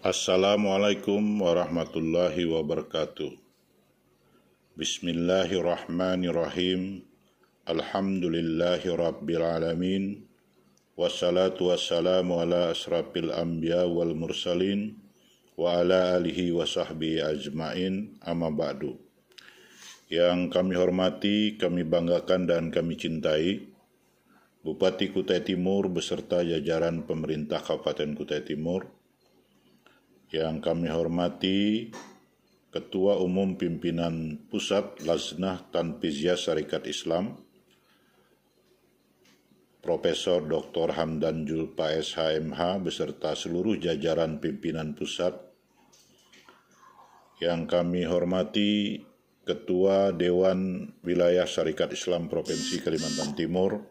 Assalamualaikum warahmatullahi wabarakatuh. Bismillahirrahmanirrahim. Alhamdulillahi rabbil alamin. Wassalatu wassalamu ala asrafil anbiya wal mursalin wa ala alihi wa sahbihi ajmain amma ba'du. Yang kami hormati, kami banggakan dan kami cintai Bupati Kutai Timur beserta jajaran pemerintah Kabupaten Kutai Timur, yang kami hormati Ketua Umum Pimpinan Pusat Laznah Tanfiziyah Syarikat Islam, Profesor Dr. Hamdan Julpa SHMH beserta seluruh jajaran pimpinan pusat yang kami hormati Ketua Dewan Wilayah Syarikat Islam Provinsi Kalimantan Timur,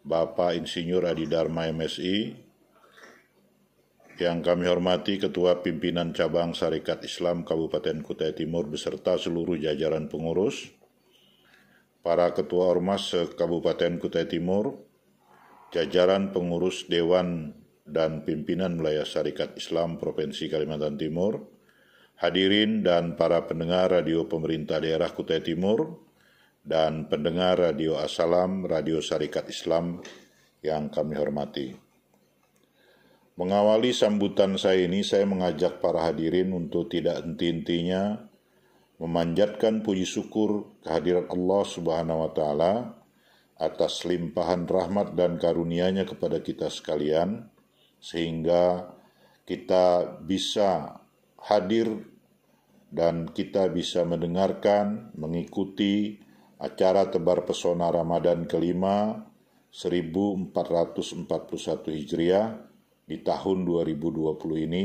Bapak Insinyur Adi Dharma MSI, yang kami hormati Ketua Pimpinan Cabang Syarikat Islam Kabupaten Kutai Timur beserta seluruh jajaran pengurus, para Ketua Ormas Kabupaten Kutai Timur, jajaran pengurus Dewan dan pimpinan wilayah Syarikat Islam Provinsi Kalimantan Timur, hadirin dan para pendengar radio pemerintah daerah Kutai Timur, dan pendengar radio Asalam, radio Syarikat Islam yang kami hormati. Mengawali sambutan saya ini, saya mengajak para hadirin untuk tidak henti-hentinya memanjatkan puji syukur kehadiran Allah Subhanahu wa taala atas limpahan rahmat dan karunia-Nya kepada kita sekalian sehingga kita bisa hadir dan kita bisa mendengarkan, mengikuti acara tebar pesona Ramadan kelima 1441 Hijriah di tahun 2020 ini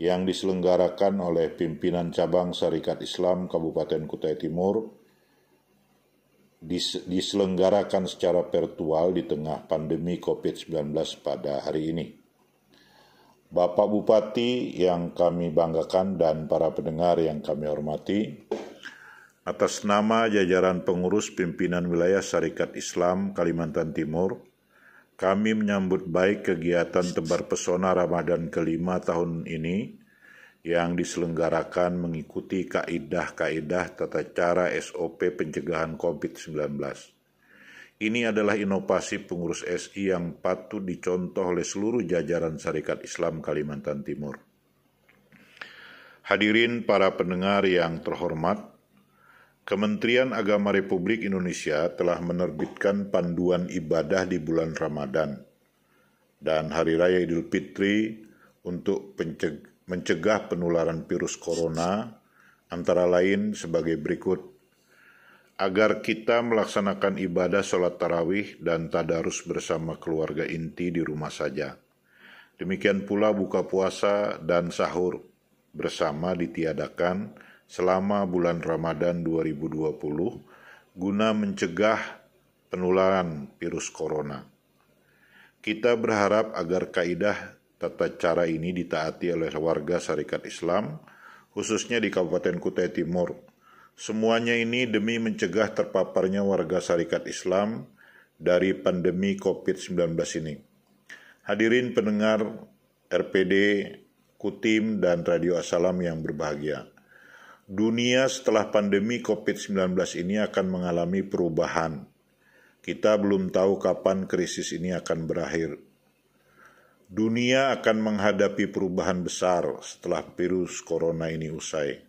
yang diselenggarakan oleh pimpinan cabang Syarikat Islam Kabupaten Kutai Timur diselenggarakan secara virtual di tengah pandemi COVID-19 pada hari ini. Bapak Bupati yang kami banggakan dan para pendengar yang kami hormati, atas nama jajaran pengurus pimpinan wilayah Syarikat Islam Kalimantan Timur, kami menyambut baik kegiatan tebar pesona Ramadan kelima tahun ini yang diselenggarakan mengikuti kaidah-kaidah tata cara SOP pencegahan COVID-19. Ini adalah inovasi pengurus SI yang patut dicontoh oleh seluruh jajaran Syarikat Islam Kalimantan Timur. Hadirin para pendengar yang terhormat, Kementerian Agama Republik Indonesia telah menerbitkan panduan ibadah di bulan Ramadan dan Hari Raya Idul Fitri untuk mencegah penularan virus corona antara lain sebagai berikut agar kita melaksanakan ibadah sholat tarawih dan tadarus bersama keluarga inti di rumah saja. Demikian pula buka puasa dan sahur bersama ditiadakan selama bulan Ramadan 2020 guna mencegah penularan virus corona. Kita berharap agar kaidah tata cara ini ditaati oleh warga Syarikat Islam, khususnya di Kabupaten Kutai Timur. Semuanya ini demi mencegah terpaparnya warga Syarikat Islam dari pandemi COVID-19 ini. Hadirin pendengar RPD, Kutim, dan Radio Asalam yang berbahagia dunia setelah pandemi COVID-19 ini akan mengalami perubahan. Kita belum tahu kapan krisis ini akan berakhir. Dunia akan menghadapi perubahan besar setelah virus corona ini usai.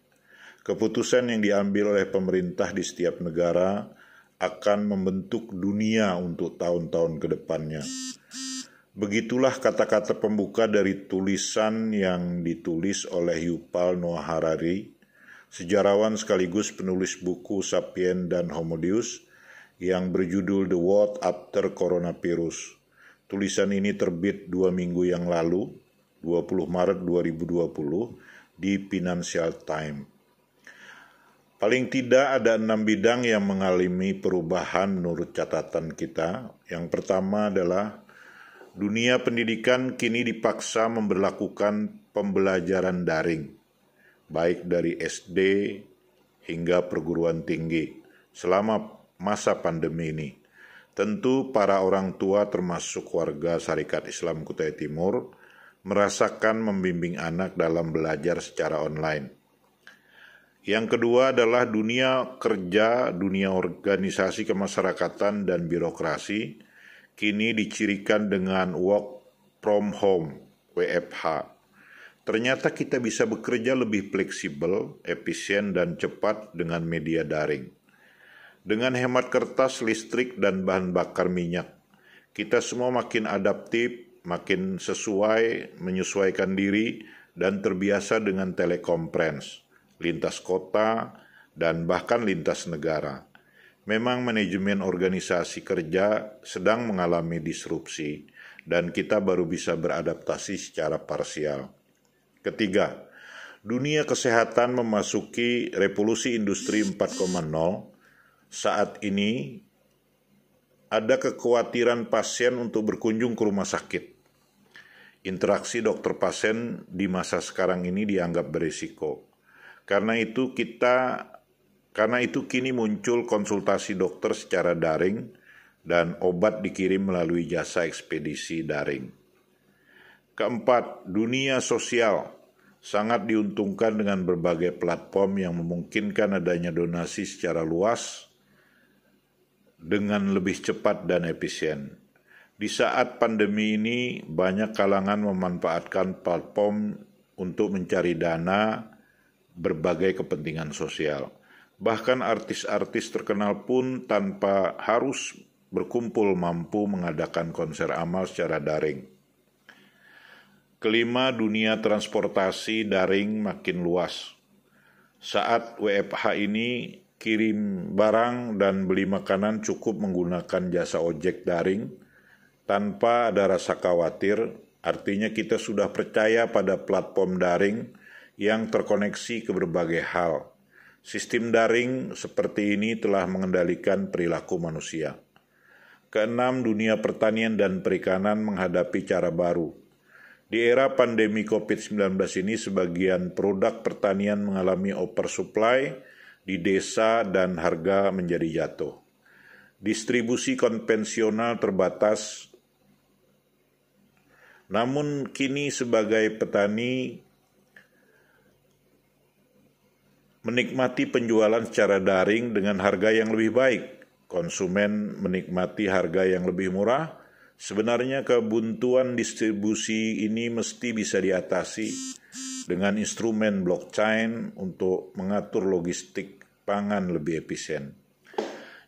Keputusan yang diambil oleh pemerintah di setiap negara akan membentuk dunia untuk tahun-tahun ke depannya. Begitulah kata-kata pembuka dari tulisan yang ditulis oleh Yuval Noah Harari sejarawan sekaligus penulis buku Sapien dan Homo Deus yang berjudul The World After Coronavirus. Tulisan ini terbit dua minggu yang lalu, 20 Maret 2020, di Financial Times. Paling tidak ada enam bidang yang mengalami perubahan menurut catatan kita. Yang pertama adalah dunia pendidikan kini dipaksa memperlakukan pembelajaran daring baik dari SD hingga perguruan tinggi selama masa pandemi ini. Tentu para orang tua termasuk warga Syarikat Islam Kutai Timur merasakan membimbing anak dalam belajar secara online. Yang kedua adalah dunia kerja, dunia organisasi kemasyarakatan dan birokrasi kini dicirikan dengan work from home, WFH. Ternyata kita bisa bekerja lebih fleksibel, efisien, dan cepat dengan media daring. Dengan hemat kertas, listrik, dan bahan bakar minyak, kita semua makin adaptif, makin sesuai, menyesuaikan diri, dan terbiasa dengan telekonferensi, lintas kota, dan bahkan lintas negara. Memang manajemen organisasi kerja sedang mengalami disrupsi, dan kita baru bisa beradaptasi secara parsial. Ketiga, dunia kesehatan memasuki revolusi industri 4.0. Saat ini ada kekhawatiran pasien untuk berkunjung ke rumah sakit. Interaksi dokter pasien di masa sekarang ini dianggap berisiko. Karena itu kita karena itu kini muncul konsultasi dokter secara daring dan obat dikirim melalui jasa ekspedisi daring. Keempat, dunia sosial sangat diuntungkan dengan berbagai platform yang memungkinkan adanya donasi secara luas dengan lebih cepat dan efisien. Di saat pandemi ini, banyak kalangan memanfaatkan platform untuk mencari dana berbagai kepentingan sosial. Bahkan artis-artis terkenal pun tanpa harus berkumpul mampu mengadakan konser amal secara daring. Kelima, dunia transportasi daring makin luas. Saat WFH ini kirim barang dan beli makanan cukup menggunakan jasa ojek daring tanpa ada rasa khawatir, artinya kita sudah percaya pada platform daring yang terkoneksi ke berbagai hal. Sistem daring seperti ini telah mengendalikan perilaku manusia. Keenam, dunia pertanian dan perikanan menghadapi cara baru. Di era pandemi COVID-19 ini, sebagian produk pertanian mengalami oversupply, di desa dan harga menjadi jatuh. Distribusi konvensional terbatas, namun kini sebagai petani menikmati penjualan secara daring dengan harga yang lebih baik. Konsumen menikmati harga yang lebih murah. Sebenarnya kebuntuan distribusi ini mesti bisa diatasi dengan instrumen blockchain untuk mengatur logistik pangan lebih efisien.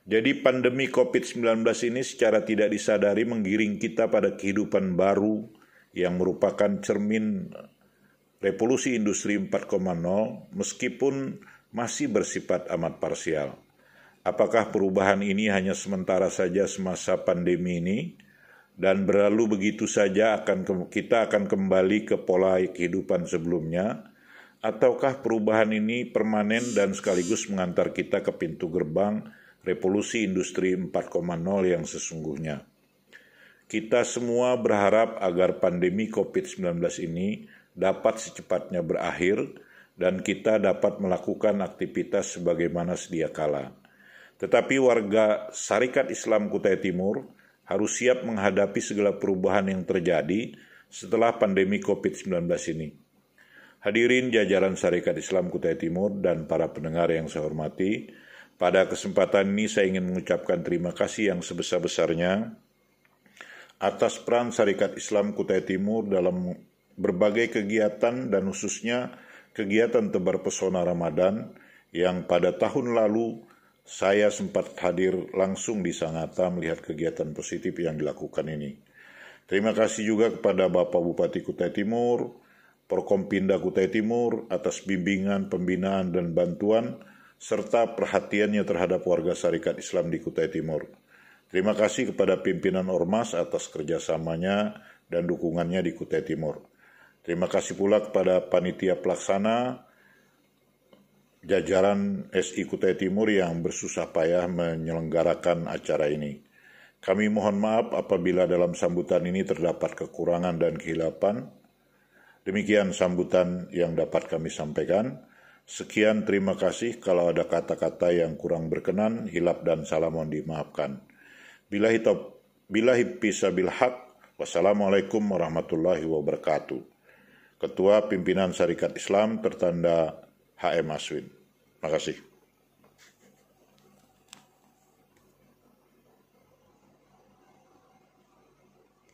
Jadi pandemi COVID-19 ini secara tidak disadari menggiring kita pada kehidupan baru yang merupakan cermin revolusi industri 4.0 meskipun masih bersifat amat parsial. Apakah perubahan ini hanya sementara saja semasa pandemi ini dan berlalu begitu saja akan kita akan kembali ke pola kehidupan sebelumnya ataukah perubahan ini permanen dan sekaligus mengantar kita ke pintu gerbang revolusi industri 4.0 yang sesungguhnya. Kita semua berharap agar pandemi COVID-19 ini dapat secepatnya berakhir dan kita dapat melakukan aktivitas sebagaimana sedia kala. Tetapi warga Syarikat Islam Kutai Timur harus siap menghadapi segala perubahan yang terjadi setelah pandemi COVID-19 ini. Hadirin jajaran Syarikat Islam Kutai Timur dan para pendengar yang saya hormati, pada kesempatan ini saya ingin mengucapkan terima kasih yang sebesar-besarnya atas peran Syarikat Islam Kutai Timur dalam berbagai kegiatan dan khususnya kegiatan tebar pesona Ramadan yang pada tahun lalu saya sempat hadir langsung di Sangatta melihat kegiatan positif yang dilakukan ini. Terima kasih juga kepada Bapak Bupati Kutai Timur, Porkompinda Kutai Timur atas bimbingan, pembinaan, dan bantuan, serta perhatiannya terhadap warga syarikat Islam di Kutai Timur. Terima kasih kepada pimpinan Ormas atas kerjasamanya dan dukungannya di Kutai Timur. Terima kasih pula kepada panitia pelaksana, jajaran SI Kutai Timur yang bersusah payah menyelenggarakan acara ini. Kami mohon maaf apabila dalam sambutan ini terdapat kekurangan dan kehilapan. Demikian sambutan yang dapat kami sampaikan. Sekian terima kasih kalau ada kata-kata yang kurang berkenan, hilap dan salah mohon dimaafkan. Bila hitop, bila hipisa bil haq, wassalamualaikum warahmatullahi wabarakatuh. Ketua Pimpinan Syarikat Islam tertanda HM Aswin. Terima kasih.